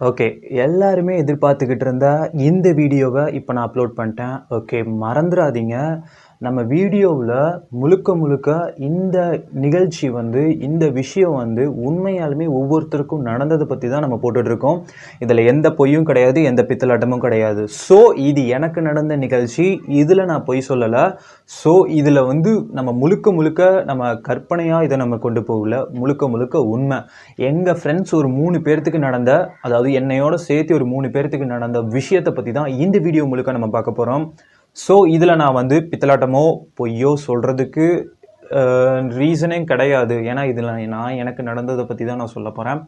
Okay எல்லாருமே எதிர்பார்த்துக்கிட்டு இருந்தால் இந்த வீடியோவை இப்போ நான் அப்லோட் பண்ணிட்டேன். ஓகே மறந்துடாதீங்க. நம்ம வீடியோவில் முழுக்க முழுக்க இந்த நிகழ்ச்சி வந்து இந்த விஷயம் வந்து உண்மையாலுமே ஒவ்வொருத்தருக்கும் நடந்ததை பற்றி தான் நம்ம போட்டுட்ருக்கோம். இதில் எந்த பொய்யும் கிடையாது எந்த பித்தலாட்டமும் கிடையாது. ஸோ இது எனக்கு நடந்த நிகழ்ச்சி. இதில் நான் பொய் சொல்லலை. ஸோ இதில் வந்து நம்ம முழுக்க முழுக்க நம்ம கற்பனையாக இதை நம்ம கொண்டு போகல. முழுக்க முழுக்க உண்மை. எங்கள் ஃப்ரெண்ட்ஸ் ஒரு மூணு பேர்த்துக்கு நடந்த அதாவது என்னையோட சேர்த்து ஒரு மூணு பேர்த்துக்கு நடந்த விஷயத்தை பற்றி தான் இந்த வீடியோ முழுக்க நம்ம பார்க்க போகிறோம் ஸோ இதில் நான் வந்து பித்தலாட்டமோ பொய்யோ சொல்கிறதுக்கு ரீசனே கிடையாது. ஏன்னா இதில் நான் எனக்கு நடந்ததை பற்றி தான் நான் சொல்ல போகிறேன்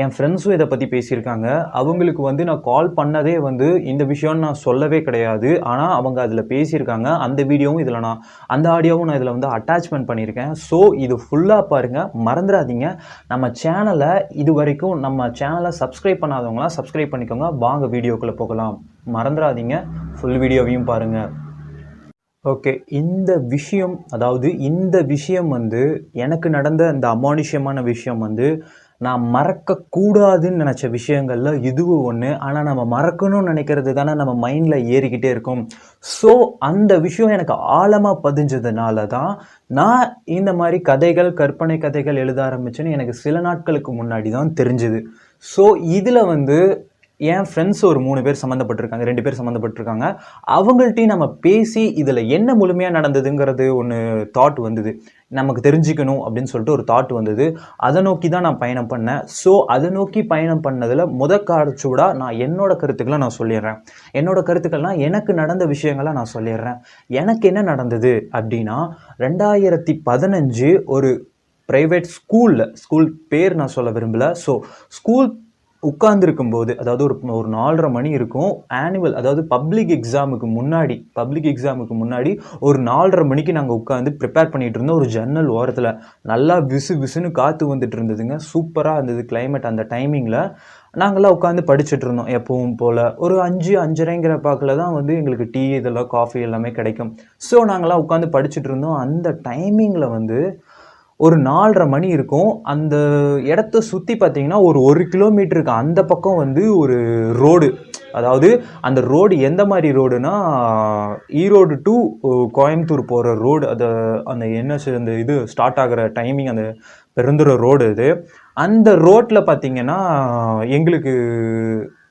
என் ஃப்ரெண்ட்ஸும் இதை பற்றி பேசியிருக்காங்க. அவங்களுக்கு வந்து நான் கால் பண்ணதே வந்து இந்த விஷயம்னு நான் சொல்லவே கிடையாது. ஆனால் அவங்க அதில் பேசியிருக்காங்க. அந்த வீடியோவும் இதில் நான் அந்த ஆடியோவும் நான் இதில் வந்து அட்டாச்மெண்ட் பண்ணியிருக்கேன். ஸோ இது ஃபுல்லாக பாருங்கள் மறந்துடாதீங்க. நம்ம சேனலை இது வரைக்கும் நம்ம சேனலை சப்ஸ்கிரைப் பண்ணாதவங்களாம் சப்ஸ்கிரைப் பண்ணிக்கோங்க. வாங்க வீடியோக்குள்ளே போகலாம். மறந்துடாதீங்க. ஃபுல் வீடியோவையும் பாருங்கள் ஓகே இந்த விஷயம் அதாவது இந்த விஷயம் வந்து எனக்கு நடந்த இந்த அமானுஷ்யமான விஷயம் வந்து நான் மறக்கக்கூடாதுன்னு நினச்ச விஷயங்களில் இதுவும் ஒன்று ஆனால் நம்ம மறக்கணும்னு நினைக்கிறது தானே நம்ம மைண்டில் ஏறிக்கிட்டே இருக்கும். ஸோ அந்த விஷயம் எனக்கு ஆழமாக பதிஞ்சதுனால தான் நான் இந்த மாதிரி கதைகள் கற்பனை கதைகள் எழுத ஆரம்பிச்சேன்னு எனக்கு சில நாட்களுக்கு முன்னாடி தான் தெரிஞ்சுது. ஸோ இதில் வந்து என் ஃப்ரெண்ட்ஸ் ஒரு மூணு பேர் சம்மந்தப்பட்டிருக்காங்க ரெண்டு பேர் சம்மந்தப்பட்டிருக்காங்க. அவங்கள்ட்டையும் நம்ம பேசி இதில் என்ன முழுமையாக நடந்ததுங்கிறது ஒன்று தாட் வந்தது. நமக்கு தெரிஞ்சுக்கணும் அப்படின்னு சொல்லிட்டு ஒரு தாட் வந்தது. அதை நோக்கி தான் நான் பயணம் பண்ணேன். ஸோ அதை நோக்கி பயணம் பண்ணதில் முத காட்சூடா நான் என்னோட கருத்துக்களை நான் சொல்லிடுறேன். என்னோட கருத்துக்கள்னால் எனக்கு நடந்த விஷயங்களை நான் சொல்லிடுறேன். எனக்கு என்ன நடந்தது அப்படின்னா ரெண்டாயிரத்தி பதினஞ்சு ஒரு ப்ரைவேட் ஸ்கூலில் ஸ்கூல் பேர் நான் சொல்ல விரும்பல. ஸோ ஸ்கூல் உட்கார்ந்துருக்கும் போது அதாவது ஒரு ஒரு நாலரை மணி இருக்கும் ஆனுவல் அதாவது பப்ளிக் எக்ஸாமுக்கு முன்னாடி பப்ளிக் எக்ஸாமுக்கு முன்னாடி ஒரு நாலரை மணிக்கு நாங்கள் உட்காந்து ப்ரிப்பேர் பண்ணிட்டு இருந்தோம். ஒரு ஜன்னல் ஓரத்தில் நல்லா விசு விசுன்னு காற்று வந்துட்டு இருந்ததுங்க. சூப்பராக இருந்தது கிளைமேட் அந்த டைமிங்கில் நாங்களாம் உட்காந்து படிச்சுட்டு இருந்தோம் எப்பவும் போல். ஒரு அஞ்சு அஞ்சரைங்கிற பார்க்கல தான் வந்து எங்களுக்கு டீ இதெல்லாம் காஃபி எல்லாமே கிடைக்கும். ஸோ நாங்களாம் உட்காந்து படிச்சுட்டு இருந்தோம். அந்த டைமிங்கில் வந்து ஒரு நாலரை மணி இருக்கும். அந்த இடத்த சுற்றி பார்த்தீங்கன்னா ஒரு ஒரு கிலோமீட்டருக்கு அந்த பக்கம் வந்து ஒரு ரோடு. அதாவது அந்த ரோடு எந்த மாதிரி ரோடுனா ஈரோடு டு கோயம்புத்தூர் போகிற ரோடு. அந்த அந்த என்ன அந்த இது ஸ்டார்ட் ஆகிற டைமிங் அந்த பெருந்துற ரோடு இது. அந்த ரோட்டில் பார்த்தீங்கன்னா எங்களுக்கு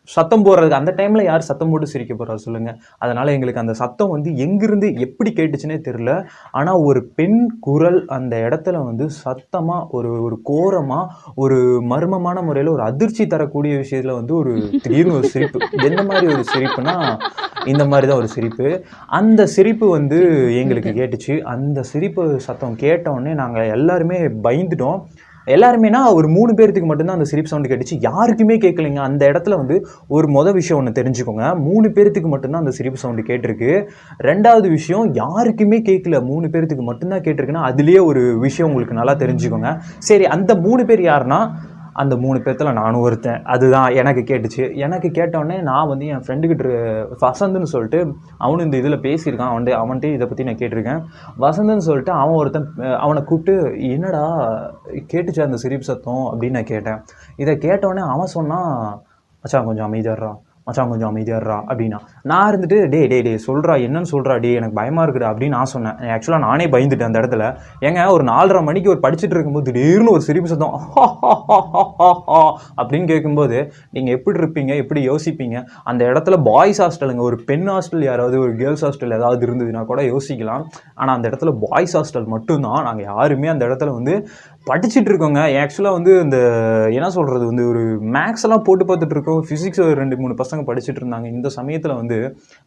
சத்தம் போடுறதுக்கு அந்த டைமில் யார் சத்தம் போட்டு சிரிக்க போகிறா சொல்லுங்கள் அதனால் எங்களுக்கு அந்த சத்தம் வந்து எங்கிருந்து எப்படி கேட்டுச்சுன்னே தெரில ஆனால் ஒரு பெண் குரல் அந்த இடத்துல வந்து சத்தமாக ஒரு ஒரு கோரமாக ஒரு மர்மமான முறையில் ஒரு அதிர்ச்சி தரக்கூடிய விஷயத்தில் வந்து ஒரு திடீர்னு ஒரு சிரிப்பு. எந்த மாதிரி ஒரு சிரிப்புனா இந்த மாதிரி தான் ஒரு சிரிப்பு. அந்த சிரிப்பு வந்து எங்களுக்கு கேட்டுச்சு. அந்த சிரிப்பு சத்தம் கேட்டோடனே நாங்கள் எல்லாருமே பயந்துட்டோம். எல்லாருமேனா ஒரு மூணு பேர்த்துக்கு மட்டும்தான் அந்த சிரிப் சவுண்டு கேட்டுச்சு. யாருக்குமே கேட்கலைங்க. அந்த இடத்துல வந்து ஒரு மொதல் விஷயம் ஒன்று தெரிஞ்சுக்கோங்க. மூணு பேர்த்துக்கு மட்டும்தான் அந்த சிரிப்பு சவுண்டு கேட்டிருக்கு. ரெண்டாவது விஷயம் யாருக்குமே கேட்கல. மூணு பேர்த்துக்கு மட்டும்தான் கேட்டிருக்குன்னா அதுலேயே ஒரு விஷயம் உங்களுக்கு நல்லா தெரிஞ்சுக்கோங்க. சரி அந்த மூணு பேர் யாருன்னா அந்த மூணு பேர்த்துல நானும் ஒருத்தன். அதுதான் எனக்கு கேட்டுச்சு. எனக்கு கேட்டோடனே நான் வந்து என் ஃப்ரெண்டுக்கிட்ட வசந்துன்னு சொல்லிட்டு அவனு இந்த இதில் பேசியிருக்கான். அவன் அவன்கிட்ட இதை பற்றி நான் கேட்டிருக்கேன். வசந்துன்னு சொல்லிட்டு அவன் ஒருத்தன் அவனை கூப்பிட்டு என்னடா கேட்டுச்சு அந்த சிரிப்பு சத்தம்? அப்படின்னு நான் கேட்டேன். இதை கேட்டோடனே அவன் சொன்னான் மச்சான் கொஞ்சம் அமைதியாடுறான் மச்சான் கொஞ்சம் அமைதியாடுறா அப்படின்னா நான் இருந்துட்டு டே டே டே சொல்கிறா என்னன்னு சொல்கிறா டே எனக்கு பயமாக இருக்குடா அப்படின்னு நான் சொன்னேன். ஆக்சுவலாக நானே பயந்துட்டேன் அந்த இடத்துல. ஏங்க ஒரு நாலரை மணிக்கு ஒரு படிச்சுட்டு இருக்கும்போது திடீர்னு ஒரு சிரிப்பு சத்தம் அப்படின்னு கேட்கும்போது நீங்கள் எப்படி இருப்பீங்க? எப்படி யோசிப்பீங்க? அந்த இடத்துல பாய்ஸ் ஹாஸ்டலுங்க ஒரு பெண் ஹாஸ்டல் யாராவது ஒரு கேர்ள்ஸ் ஹாஸ்டல் ஏதாவது இருந்ததுன்னா கூட யோசிக்கலாம். ஆனால் அந்த இடத்துல பாய்ஸ் ஹாஸ்டல் மட்டும்தான். நாங்கள் யாருமே அந்த இடத்துல வந்து படிச்சுட்டு இருக்கோங்க. ஆக்சுவலாக வந்து இந்த என்ன சொல்கிறது வந்து ஒரு மேக்ஸ் எல்லாம் போட்டு பார்த்துட்டு இருக்கோம். ஃபிசிக்ஸ் ஒரு ரெண்டு மூணு பசங்க படிச்சுட்டு இருந்தாங்க. இந்த சமயத்தில் வந்து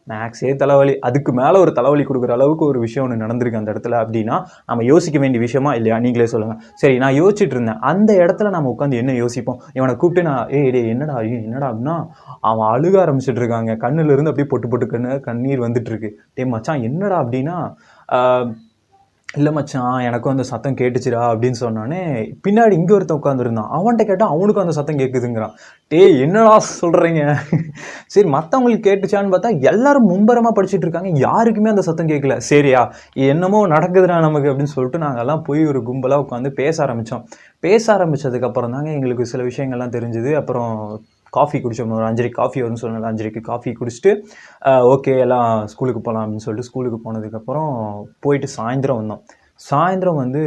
மேக்ஸே தலைவலி அதுக்கு மேலே ஒரு தலைவலி கொடுக்குற அளவுக்கு ஒரு விஷயம் ஒன்று நடந்திருக்கு அந்த இடத்துல அப்படின்னா நம்ம யோசிக்க வேண்டிய விஷயமா இல்லையா? நீங்களே சொல்லுங்கள் சரி நான் யோசிச்சுட்டு இருந்தேன். அந்த இடத்துல நம்ம உட்காந்து என்ன யோசிப்போம்? இவனை கூப்பிட்டு நான் ஏ டே என்னடா ஐயோ என்னடா அப்படின்னா அவன் அழுக ஆரம்பிச்சிட்டு இருக்காங்க. கண்ணுல இருந்து அப்படியே பொட்டு பொட்டு கண்ணு கண்ணீர் வந்துட்டு இருக்கு. டே மச்சான் என்னடா அப்படின்னா இல்லை மச்சான் எனக்கும் அந்த சத்தம் கேட்டுச்சுடா அப்படின்னு சொன்னோடனே பின்னாடி இங்கே ஒருத்தன் உட்காந்துருந்தான் அவன்கிட்ட கேட்டால் அவனுக்கும் அந்த சத்தம் கேட்குதுங்கிறான் டேய் என்னடா சொல்கிறீங்க சரி மற்றவங்களுக்கு கேட்டுச்சான்னு பார்த்தா எல்லாரும் மும்பரமாக படிச்சுட்டு இருக்காங்க. யாருக்குமே அந்த சத்தம் கேட்கல சரியா என்னமோ நடக்குதுடா நமக்கு அப்படின்னு சொல்லிட்டு நாங்கள்லாம் போய் ஒரு கும்பலாக உட்காந்து பேச ஆரம்பித்தோம் பேச ஆரம்பித்ததுக்கப்புறம் தாங்க எங்களுக்கு சில விஷயங்கள்லாம் தெரிஞ்சுது. அப்புறம் காஃபி குடித்தோம் ஒரு அஞ்சரைக்கு காஃபி வரும்னு சொன்னால அஞ்சரைக்கு காஃபி குடிச்சிட்டு ஓகே எல்லாம் ஸ்கூலுக்கு போகலாம் அப்படின்னு சொல்லிட்டு ஸ்கூலுக்கு போனதுக்கப்புறம் போயிட்டு சாயந்தரம் வந்தோம். சாயந்தரம் வந்து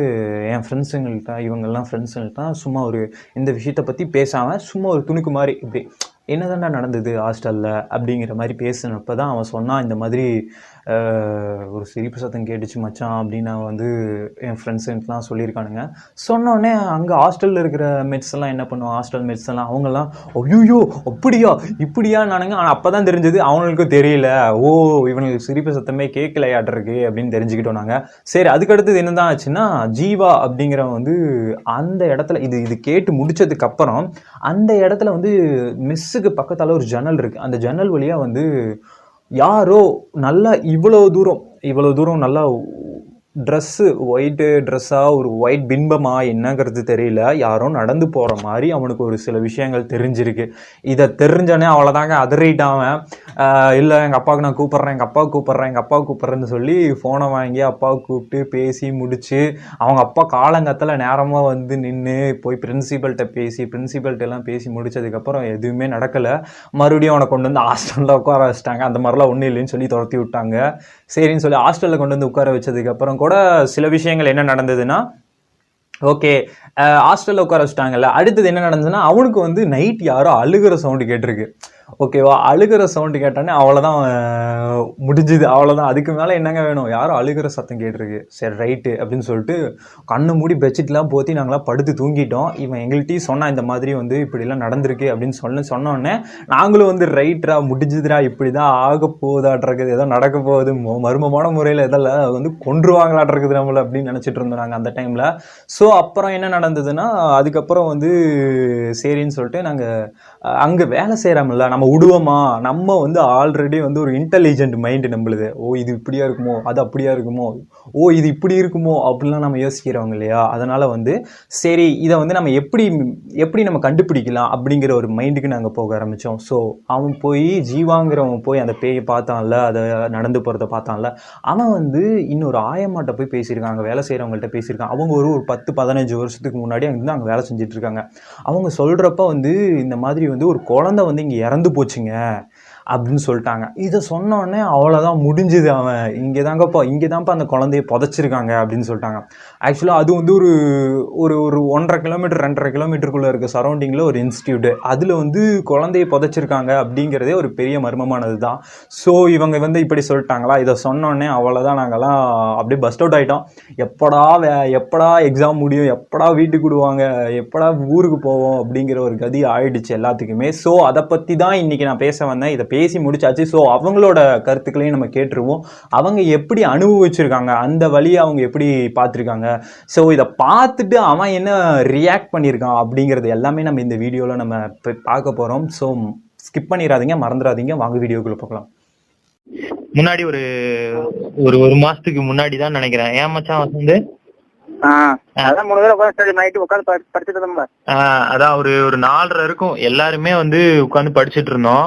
என் ஃப்ரெண்ட்ஸுங்கள்ட்ட இவங்கெல்லாம் ஃப்ரெண்ட்ஸுங்கள்ட்ட சும்மா ஒரு இந்த விஷயத்தை பற்றி பேசாமல் சும்மா ஒரு துணுக்கு மாதிரி இப்படி என்னதான்டா நடந்தது ஹாஸ்டலில் அப்படிங்கிற மாதிரி பேசினப்போ தான் அவன் சொன்னான் இந்த மாதிரி ஒரு சிரிப்பு சத்தம் கேட்டுச்சு மச்சான் அப்படின்னு வந்து என் ஃப்ரெண்ட்ஸுலாம் சொல்லியிருக்கானுங்க. சொன்னோடனே அங்கே ஹாஸ்டலில் இருக்கிற மெட்ஸ் எல்லாம் என்ன பண்ணுவோம் ஹாஸ்டல் மெட்ஸ் எல்லாம் அவங்கெல்லாம் ஐயோ அப்படியா? இப்படியா நானுங்க ஆனால் அப்போ தான் தெரிஞ்சது அவங்களுக்கும் தெரியல. ஓ இவனுக்கு சிரிப்பு சத்தமே கேட்கலையாட்டிருக்கு அப்படின்னு தெரிஞ்சுக்கிட்டோம் நாங்கள் சரி அதுக்கடுத்தது என்ன தான் ஆச்சுன்னா ஜீவா அப்படிங்கிறவன் வந்து அந்த இடத்துல இது இது கேட்டு முடிச்சதுக்கு அப்புறம் அந்த இடத்துல வந்து மிஸ்ஸுக்கு பக்கத்தால் ஒரு ஜன்னல் இருக்குது அந்த ஜன்னல் வழியா வந்து யாரோ நல்லா இவ்வளோ தூரம் இவ்வளோ தூரம் நல்லா ட்ரெஸ்ஸு ஒயிட்டு ட்ரெஸ்ஸாக ஒரு ஒயிட் பின்பமா என்னங்கிறது தெரியல. யாரோ நடந்து போகிற மாதிரி அவனுக்கு ஒரு சில விஷயங்கள் தெரிஞ்சிருக்கு. இதை தெரிஞ்சோடனே அவ்வளோதாங்க அதறிட்டாவன் இல்லை எங்கள் அப்பாவுக்கு நான் கூப்பிட்றேன் எங்கள் அப்பா கூப்பிட்றேன் எங்கள் அப்பாவை கூப்பிட்றேன்னு சொல்லி ஃபோனை வாங்கி அப்பாவை கூப்பிட்டு பேசி முடிச்சு அவங்க அப்பா காலங்கத்தில் நேரமாக வந்து நின்று போய் பிரின்சிபல்கிட்ட பேசி பிரின்சிபல்கிட்ட எல்லாம் பேசி முடிச்சதுக்கப்புறம் எதுவுமே நடக்கலை. மறுபடியும் அவனை கொண்டு வந்து ஹாஸ்டலில் உட்கார வச்சிட்டாங்க. அந்த மாதிரிலாம் ஒன்றும் இல்லைன்னு சொல்லி துரத்தி விட்டாங்க. சரின்னு சொல்லி ஹாஸ்டலில் கொண்டு வந்து உட்கார வச்சதுக்கப்புறம் கூட சில விஷயங்கள் என்ன நடந்ததுன்னா ஓகே ஹாஸ்டலில் உட்கார வச்சுட்டாங்கல்ல அடுத்தது என்ன நடந்ததுன்னா அவனுக்கு வந்து நைட் யாரோ அழுகிற சவுண்டு கேட்டிருக்கு. ஓகேவா? அழுகிற சவுண்டு கேட்டானே அவ்வளோதான் முடிஞ்சுது. அவ்வளோதான் அதுக்கு மேலே என்னங்க வேணும்? யாரும் அழுகிற சத்தம் கேட்டிருக்கு. சரி ரைட்டு அப்படின்னு சொல்லிட்டு கண்ணு மூடி பெட்ஷீட்லாம் போத்தி நாங்களாம் படுத்து தூங்கிட்டோம். இவன் எங்கள்கிட்டயும் சொன்னான் இந்த மாதிரி வந்து இப்படிலாம் நடந்திருக்கு அப்படின்னு சொன்ன சொன்னோடனே நாங்களும் வந்து ரைட்ரா முடிஞ்சுதுடா இப்படி தான் ஆக போகுதாட்றது ஏதோ நடக்க போகுது. மோ- மர்மமான முறையில் எதெல்லாம் வந்து கொன்றுவாங்களாட்ருக்குது நம்மளை அப்படின்னு நினச்சிட்டு இருந்தோம் நாங்கள் அந்த டைமில் ஸோ அப்புறம் என்ன நடந்ததுன்னா அதுக்கப்புறம் வந்து சரின்னு சொல்லிட்டு நாங்கள் அங்கே வேலை செய்கிறோம்ல நம்ம விடுவோமா நம்ம வந்து ஆல்ரெடி வந்து ஒரு இன்டெலிஜென்ட் மைண்டு நம்மளுது. ஓ இது இப்படியா இருக்குமோ? அது அப்படியா இருக்குமோ? ஓ இது இப்படி இருக்குமோ? அப்படிலாம் நம்ம யோசிக்கிறவங்க இல்லையா? அதனால் வந்து சரி இதை வந்து நம்ம எப்படி எப்படி நம்ம கண்டுபிடிக்கலாம் அப்படிங்கிற ஒரு மைண்டுக்கு நாங்கள் போக ஆரம்பித்தோம் ஸோ அவன் போய் ஜீவாங்கிறவன் போய் அந்த பேயை பார்த்தான்ல அதை நடந்து போகிறத பார்த்தான்ல அவன் வந்து இன்னொரு ஆயம்மாட்ட போய் பேசியிருக்காங்க வேலை செய்கிறவங்கள்ட்ட பேசியிருக்காங்க அவங்க ஒரு ஒரு பத்து பதினஞ்சு வருஷத்துக்கு முன்னாடி அங்கே வந்து அங்கே வேலை செஞ்சுட்டு இருக்காங்க. அவங்க சொல்கிறப்ப வந்து இந்த மாதிரி வந்து ஒரு குழந்தை வந்து இங்கே இறந்து வந்து போச்சுங்க. அப்படின்னு சொல்லிட்டாங்க. இதை சொன்னோடனே அவ்வளோதான் முடிஞ்சுது அவன். இங்கே தாங்கப்பா இங்கே தான்ப்பா அந்த குழந்தைய புதைச்சிருக்காங்க அப்படின்னு சொல்லிட்டாங்க. ஆக்சுவலாக அது வந்து ஒரு ஒரு ஒரு ஒன்றரை கிலோமீட்டர் ரெண்டரை கிலோமீட்டருக்குள்ளே இருக்க சரௌண்டிங்கில் ஒரு இன்ஸ்டியூட் அதில் வந்து குழந்தைய புதைச்சிருக்காங்க அப்படிங்கிறதே ஒரு பெரிய மர்மமானது தான் ஸோ இவங்க வந்து இப்படி சொல்லிட்டாங்களா? இதை சொன்னோடனே அவ்வளோதான் நாங்கள்லாம் அப்படியே பஸ்ட் அவுட் ஆகிட்டோம் எப்படா வே எப்படா எக்ஸாம் முடியும்? எப்படா வீட்டுக்கு விடுவாங்க? எப்படா ஊருக்கு போவோம்? அப்படிங்கிற ஒரு கதி ஆயிடுச்சு எல்லாத்துக்குமே. ஸோ அதை பற்றி தான் இன்றைக்கி நான் பேச வந்தேன். இதை பேசி முடிச்சாச்சு. ஸோ அவங்களோட கருத்துக்களையும் நம்ம கேட்டுருவோம். அவங்க எப்படி அனுபவிச்சிருக்காங்க? அந்த வழியை அவங்க எப்படி பார்த்துருக்காங்க? ஸோ இதை பார்த்துட்டு அவன் என்ன ரியாக்ட் பண்ணியிருக்கான் அப்படிங்கிறது எல்லாமே நம்ம இந்த வீடியோவில் நம்ம பார்க்க போகிறோம் ஸோ ஸ்கிப் பண்ணிடாதீங்க மறந்துடாதீங்க. வாங்க வீடியோக்குள்ளே பார்க்கலாம் முன்னாடி ஒரு ஒரு ஒரு மாசத்துக்கு முன்னாடி தான் நினைக்கிறேன். ஏன் மச்சான் வந்து அதான் மூணு பேரும் உட்காந்து நைட்டு உட்காந்து படிச்சுட்டு இருந்தோம்ல அதான் ஒரு ஒரு நாலரை இருக்கும். எல்லாருமே வந்து உட்காந்து படிச்சிட்டு இருந்தோம்.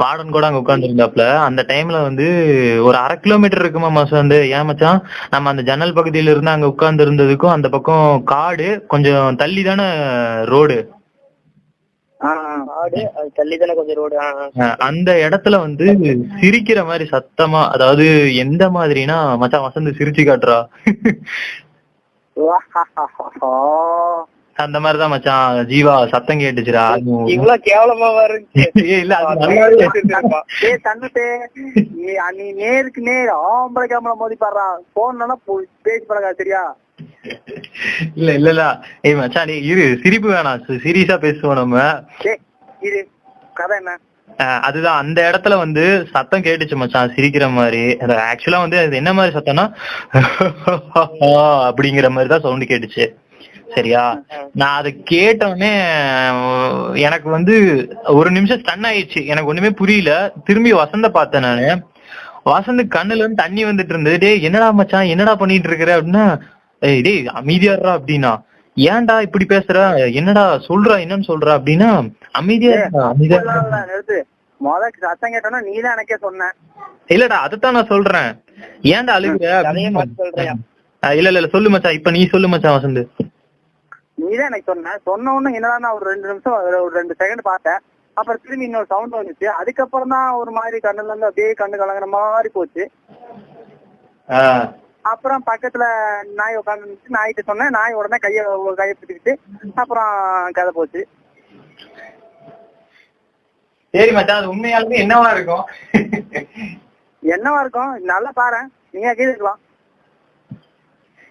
வார்டன் கூட அங்க உட்கார்ந்து இருந்தாப்ல. அந்த டைம்ல வந்து ஒரு அரை கிலோமீட்டர் இருக்குமா மாசம் வந்து ஏன் மச்சான்? நம்ம அந்த ஜன்னல் பகுதியில இருந்து அங்க உட்கார்ந்து இருந்ததுக்கும் அந்த பக்கம் காடு கொஞ்சம் தள்ளி தானே ரோடு ஆ ஆடு அது தள்ளி தானே கொஞ்சம் ரோடு அந்த இடத்துல வந்து சிரிக்கிற மாதிரி சத்தமா அதாவது எந்த மாதிரினா மச்சான் வசந்த் சிரிச்சு காட்டுறா. அந்த மாதிரிதான் மச்சான். ஜீவா சத்தம் கேட்டுச்சுடா. இவ்வளவு கேவலமா நீ நீ நேருக்கு நேர் ஆம்பளை கேமரா மோதி பாடுறான் போன்னா பேசி பழகா சரியா? இல்ல இல்ல இல்ல. ஏய் மச்சான் நீ இரு. சிரிப்பு வேணாம். சீரியஸா பேசுவோம் நம்ம. இது கதை என்ன? அதுதான். அந்த இடத்துல வந்து சத்தம் கேட்டுச்சு மச்சான். சிரிக்கிற மாதிரி. ஆக்சுவலா வந்து அது என்ன மாதிரி சத்தம்னா அப்படிங்கிற மாதிரி தான் சவுண்ட் கேட்டுச்சு. சரியா? நான் அதை கேட்டவுடனே எனக்கு வந்து ஒரு நிமிஷம் ஸ்டன் ஆயிடுச்சு. எனக்கு ஒண்ணுமே புரியல. திரும்பி வசந்த பார்த்தேன் நானு. வசந்த கண்ணுல இருந்து தண்ணி வந்துட்டு இருந்தது. டேய் என்னடா மச்சான்? என்னடா பண்ணிட்டு இருக்கிற? அப்படின்னா ஏய் டேய் அமைதியாடுறா அப்படின்னா. ஏன்டா இப்படி பேசுற? என்னடா சொல்றா? என்னன்னு சொல்றா? அப்படின்னா அமைதியா அமைதியா முத சத்தம் நீ தான் எனக்கே சொன்ன. இல்லடா அதத்தான் நான் சொல்றேன். ஏன்டா அழுகுற? இல்ல இல்ல சொல்லு மச்சான். இப்ப நீ சொல்லு மச்சான் வசந்த். நீ தான் எனக்கு சொன்ன. சொன்ன உடனே என்னடா நான் ஒரு ரெண்டு நிமிஷம் ஒரு ரெண்டு செகண்ட் பார்த்தேன். அப்புறம் திரும்பி இன்னொரு சவுண்ட் வந்துச்சு. அதுக்கப்புறம் தான் ஒரு மாதிரி கண்ணுல இருந்து அப்படியே கண்ணு கலங்குற மாதிரி போச்சு. அப்புறம் பக்கத்துல நாய் உட்காந்து நாய்கிட்ட சொன்னேன். நாய் உடனே கைய கையை பிடிச்சிக்கிட்டு அப்புறம் கதை போச்சு. சரி மச்சான் அது உண்மையாலுமே என்னவா இருக்கும்? என்னவா இருக்கும்? நல்லா பாரு. நீங்க கேட்டுக்கலாம்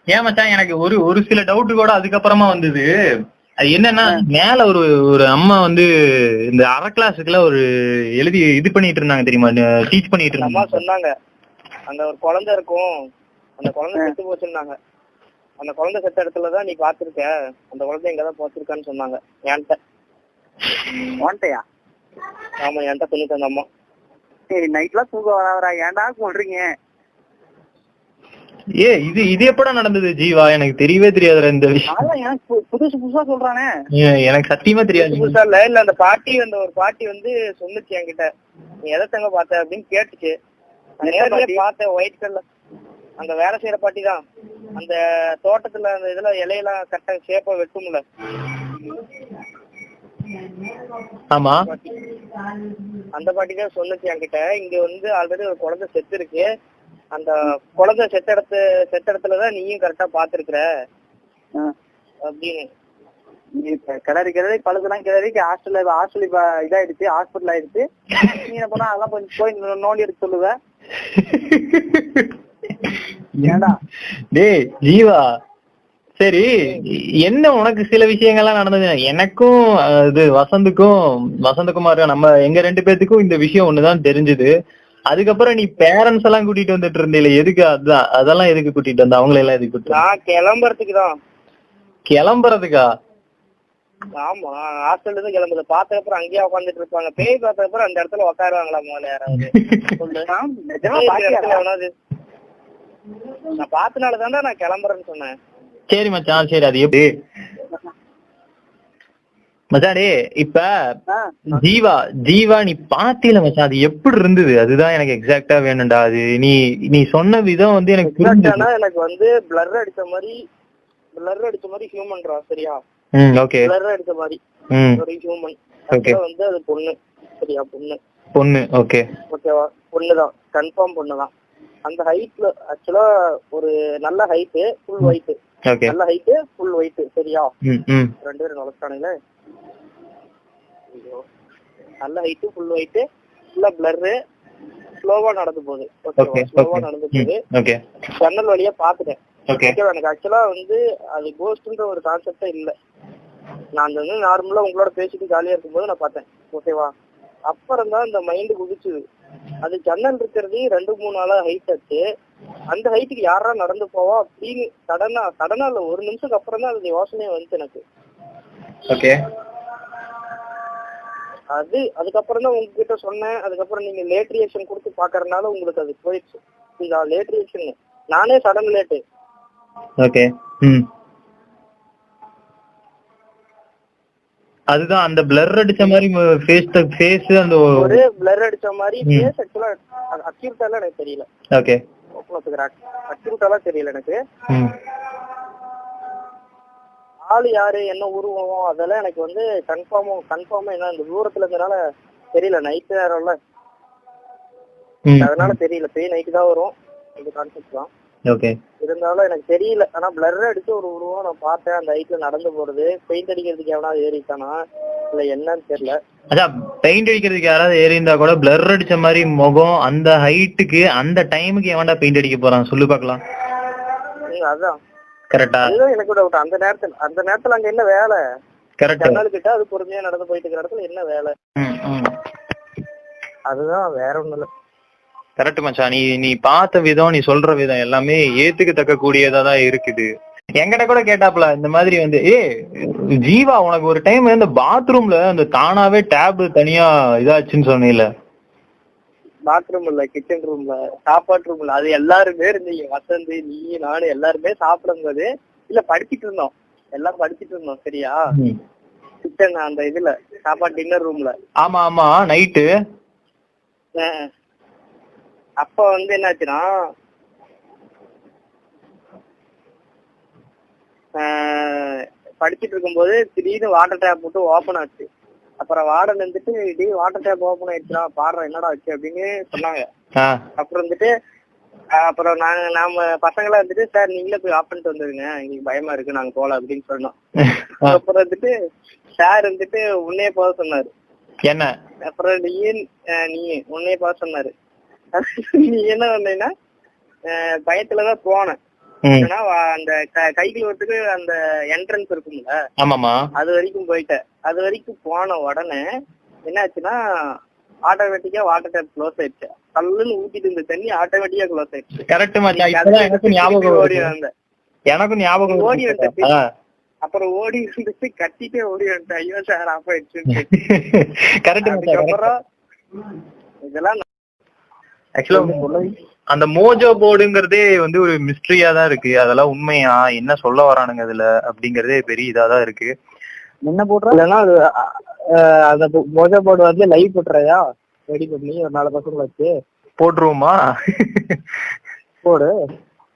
ஏன் மச்சான் எனக்கு ஒரு ஒரு சில டவுட் கூட அதுக்கப்புறமா வந்தது. அது என்னன்னா மேல ஒரு ஒரு அம்மா வந்து இந்த அரை கிளாஸுக்குள்ள ஒரு எழுதி இது பண்ணிட்டு இருந்தாங்க தெரியுமா? டீச் பண்ணிட்டு இருந்தாங்க. சொன்னாங்க. அங்க ஒரு குழந்தை இருக்கும். அந்த குழந்தை செத்து போச்சுன்னாங்க அந்த குழந்தை செத்த இடத்துலதான் நீ பாத்திருக்க அந்த குழந்தை எங்கதான் போச்சிருக்கான்னு சொன்னாங்க. என்கிட்ட. வந்துட்டியா ஆமா என்கிட்ட சொல்லிட்டு அந்த அம்மா. சரி நைட்லாம் தூக்கம் வராதரா ஏன்டா சொல்றீங்க? ஏ இது இது எப்படா நடந்தது ஜீவா? எனக்கு தெரியவே தெரியாதுடா இந்த விஷயம். எனக்கு புதுசு புதுசா சொல்றானே. எனக்கு சத்தியமா தெரியாது புதுசா இல்ல இல்ல அந்த பாட்டி அந்த ஒரு பாட்டி வந்து சொன்னுச்சு என்கிட்ட. நீ எதை தங்க பார்த்த அப்படின்னு கேட்டுச்சு? பார்த்தேன் ஒயிட் கலர் அந்த வேலை செய்யற பாட்டி தான். அந்த தோட்டத்துல அந்த இதுல இலையெல்லாம் கரெக்டா ஷேப்பா வெட்டும்ல. ஆமா. அந்த பாட்டி. தான் சொன்னுச்சு என்கிட்ட இங்க வந்து ஆல்ரெடி ஒரு குழந்தை செத்து இருக்கு. அந்த குழந்தை செத்த இடத்து செத்த இடத்துலதான் நீயும் கரெக்டா பாத்துருக்குற ஆ. அப்படின்னு. கிளறி கிளறி பழுதுலாம் கிளறி ஹாஸ்டல்ல ஹாஸ்டல் இப்ப இதாயிடுச்சு ஹாஸ்பிட்டல் ஆயிடுச்சு. நீ என்ன பண்ணா அதெல்லாம் கொஞ்சம் போய் நோண்டி எடுத்து சொல்லுவ. ஏன்டா? டேய் ஜீவா சரி என்ன உனக்கு சில விஷயங்கள்லாம் நடந்தது? எனக்கும் இது வசந்துக்கும் வசந்தகுமார் நம்ம எங்க ரெண்டு பேத்துக்கும் இந்த விஷயம் ஒண்ணுதான் தெரிஞ்சது. அதுக்கப்புறம் நீ பேரண்ட்ஸ் எல்லாம் கூட்டிட்டு வந்துட்டு இருந்தீல எதுக்கு அதான் அதெல்லாம் எதுக்கு கூட்டிட்டு வந்த? அவங்கள எல்லாம் எதுக்கு கூட்டிட்டு? நான் கிளம்புறதுக்கு தான். கிளம்புறதுக்கா? ஆமா ஹாஸ்டல்ல இருந்து கிளம்புது பார்த்த அப்புறம் அங்கேயே உட்காந்துட்டு இருப்பாங்க. பேய் பார்த்த அப்புறம் அந்த இடத்துல உட்காருவாங்களா முதல்ல யாராவது. நான் பார்த்தனால தான்டா நான் கிளம்புறேன்னு சொன்னேன். சரி மச்சான் சரி அது எப்படி? மச்சான் டேய் இப்ப ஜீவா ஜீவா நீ பாத்தியில மச்சான் அது எப்படி இருந்தது? அதுதான் எனக்கு எக்ஸாக்டா வேணும்டா அது நீ நீ சொன்ன விதம் வந்து எனக்கு புரிஞ்சது. எனக்கு வந்து பிளர் அடிச்ச மாதிரி பிளர் அடிச்ச மாதிரி ஹியூமன்ரா சரியா? ம் ஓகே பிளர் அடிச்ச மாதிரி ஒரு ஹியூமன் Okay. வந்து அது பொண்ணு சரியா பொண்ணு. பொண்ணு ஓகே ஓகேவா பொண்ணுதான் கன்ஃபார்ம் பொண்ணுதான். அந்த ஹைட்ல ஆக்சுவலா ஒரு நல்ல ஹைட்டு ஃபுல் ஒயிட் நல்ல ஹைட்டு ஃபுல் ஒயிட் சரியா? ரெண்டு பேரும் நுழைச்சானுங்களே ஐயோ. நல்ல ஹைட்டு ஃபுல் ஒயிட் ஃபுல்லா பிளர்ரு ஸ்லோவா நடந்து போகுது. ஓகே ஸ்லோவா நடந்து போகுது. ஓகே ஜன்னல் வழியா பாத்துட்டேன் ஓகே ஓகேவா எனக்கு ஆக்சுவலா வந்து அது கோஸ்ட்ன்ற ஒரு கான்செப்டே இல்ல. நான் வந்து நார்மலா உங்களோட பேசிட்டு ஜாலியா இருக்கும்போது நான் பார்த்தேன். ஓகேவா அப்புறம் தான் இந்த மைண்ட் குதிச்சுது. அது ஜன்னல் இருக்கிறது ரெண்டு மூணு நாளா ஹைட் ஆச்சு அந்த ஹைட்டுக்கு யாரா நடந்து போவா அப்படின்னு சடனா சடனா இல்ல ஒரு நிமிஷத்துக்கு அப்புறம் தான் அது யோசனையே வந்துச்சு எனக்கு. ஓகே அது அதுக்கப்புறம் தான் உங்ககிட்ட சொன்னேன். அதுக்கப்புறம் நீங்க லேட் ரியாக்ஷன் கொடுத்து பாக்குறதுனால உங்களுக்கு அது போயிடுச்சு. லேட் ரியாக்ஷன் நானே சடன் லேட்டு ஓகே ம். அதுதான் அந்த பிளர் அடிச்ச மாதிரி ஃபேஸ் ஃபேஸ் அந்த ஒரு பிளர் அடிச்ச மாதிரி. ஃபேஸ் ஆக்சுவலா அக்யூட்டாலாம் எனக்கு தெரியல. ஓகே அக்யூட்டாலாம் தெரியல எனக்கு. ஆளு யாரு என்ன உருவம் அதெல்லாம் எனக்கு வந்து கன்ஃபார்மா கன்ஃபார்மா என்ன இந்த தூரத்துல இருந்தனால தெரியல. நைட் நேரம்ல அதனால தெரியல. பேய் நைட்டு தான் வரும். இந்த கான்செப்ட் தான். ஓகே இருந்தாலும் எனக்கு தெரியல. ஆனா பிளர் அடிச்சு ஒரு உருவம் நான் பார்த்தேன். அந்த ஹைட்ல நடந்து போறது. பெயிண்ட் அடிக்கிறதுக்கு எவனாவது ஏறிட்டானா இல்ல என்னன்னு தெரியல. அதான் பெயிண்ட் அடிக்கிறதுக்கு யாராவது ஏறி இருந்தா கூட பிளர் அடிச்ச மாதிரி முகம் அந்த ஹைட்டுக்கு அந்த டைமுக்கு எவன்டா பெயிண்ட் அடிக்க போறான்? சொல்லு பார்க்கலாம். ம், அதான். கரெக்டா அதுதான் எனக்கு டவுட் அந்த நேரத்துல அந்த நேரத்துல அங்க என்ன வேலை? கரெக்ட் ஜன்னல் கிட்ட அது பொறுமையா நடந்து போயிட்டு இருக்கிற இடத்துல என்ன வேலை? அதுதான் வேற ஒண்ணும் இல்ல. கரெக்ட் மச்சான் நீ நீ பார்த்த விதம் நீ சொல்ற விதம் எல்லாமே ஏத்துக்கத்தக்க கூடியதா தான் இருக்குது. என்கிட்ட கூட கேட்டாப்ல இந்த மாதிரி வந்து ஏ ஜீவா உனக்கு ஒரு டைம் இந்த பாத்ரூம்ல அந்த தானாவே டேப் தனியா இதாச்சுன்னு சொன்னீல. பாத்ரூம் இல்ல கிச்சன் ரூம்ல சாப்பாட்டு ரூம்ல அது எல்லாருமே இருந்தீங்க. வசந்த் நீ நானு எல்லாருமே சாப்பிடும்போது இல்ல படிச்சிட்டு இருந்தோம். எல்லாம் படிச்சிட்டு இருந்தோம் சரியா? கிச்சன் அந்த இதுல சாப்பாடு டின்னர் ரூம்ல ஆமா ஆமா நைட்டு அப்ப வந்து என்னாச்சுன்னா படிச்சிட்டு இருக்கும்போது திடீர்னு வாட்டர் டேப் மட்டும் ஓபன் ஆச்சு. அப்புறம் வார்டன் வந்துட்டு டி வாட்டர் டேப் ஓபன் ஆயிடுச்சுடா பாடுற என்னடா வச்சு அப்படின்னு சொன்னாங்க. அப்புறம் வந்துட்டு அப்புறம் நாங்க நாம பசங்களா வந்துட்டு சார் நீங்களே போய் ஆஃப் பண்ணிட்டு வந்துருங்க. எங்களுக்கு பயமா இருக்கு நாங்க போல அப்படின்னு சொன்னோம். அப்புறம் வந்துட்டு சார் வந்துட்டு உன்னையே போக சொன்னாரு. என்ன? அப்புறம் நீ நீ உன்னையே போக சொன்னாரு. நீ என்ன பண்ணீங்கன்னா பயத்துலதான் போனேன். ஏன்னா அந்த க- கை கழுவுறதுக்கு அந்த என்ட்ரன்ஸ் இருக்கும்ல. ஆமாமா அது வரைக்கும் போயிட்டேன். அது வரைக்கும் போன உடனே என்னாச்சுன்னா ஆட்டோமேட்டிக்கா வாட்டர் டேப் க்ளோஸ் ஆயிடுச்சு. கல்லுன்னு ஊத்திட்டு இருந்த தண்ணி ஆட்டோமேட்டிக்கா க்ளோஸ் ஆயிடுச்சு. கரெக்ட் மச்சான் எனக்கும் ஞாபகம் ஓடி வந்தேன். எனக்கும் ஞாபகம் ஓடி. ஆ. அப்புறம் ஓடி வந்துட்டு கத்திட்டே ஓடி வந்துட்டேன். ஐயோ சார் ஆஃப் ஆயிடுச்சுன்னு கரெக்ட் அதுக்கப்புறம் இதெல்லாம் ஆக்சுவலா அந்த மோஜோ போர்டுங்கிறதே வந்து ஒரு மிஸ்ட்ரியா தான் இருக்கு. அதெல்லாம் உண்மையா? என்ன சொல்ல வரானுங்க அதுல அப்படிங்கறதே பெரிய இதா தான் இருக்கு. என்ன போடுற? அந்த மோஜா போர்டு வந்து லைவ் போட்டுறையா? ரெடி பண்ணி ஒரு நாலு பசங்களை வச்சு. போட்டுருவோமா? போடு.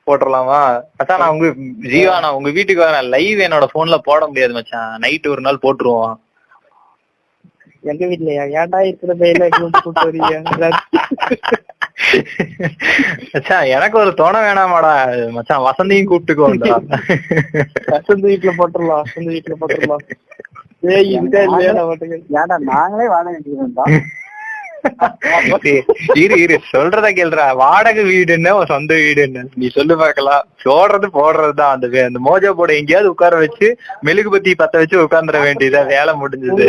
போட்டுடலாமா மச்சான் நான் உங்க ஜீவா நான் உங்க வீட்டுக்கு வரேன். லைவ் என்னோட போன்ல போட முடியாது மச்சான். நைட் ஒரு நாள் போட்டுருவோம். எங்க வீட்லயா? ஏன்டா இருக்கிற பையில கூப்பிட்டு வரீங்க? மச்சான் எனக்கு ஒரு துணை வேணாமாடா. மச்சான் வசந்தியும் கூப்பிட்டுக்கோண்டா வசந்த் வீட்டுல போட்டுடலாம் வசந்த் வீட்டுல போட்டுடலாம். ஏய் இல்லையா நமக்கு ஏன்டா நாங்களே வாழ வேண்டியதுதான் இரு இரு சொல்றத கேளுடா. வாடகை வீடுன்னு ஒரு சொந்த வீடுன்னு. நீ சொல்லு பார்க்கலாம். போடுறது போடுறதுதான் அந்த அந்த மோஜா போட எங்கேயாவது உட்கார வச்சு மெழுகுபத்தி பத்த வச்சு உட்கார்ந்துட வேண்டியதா வேலை முடிஞ்சது.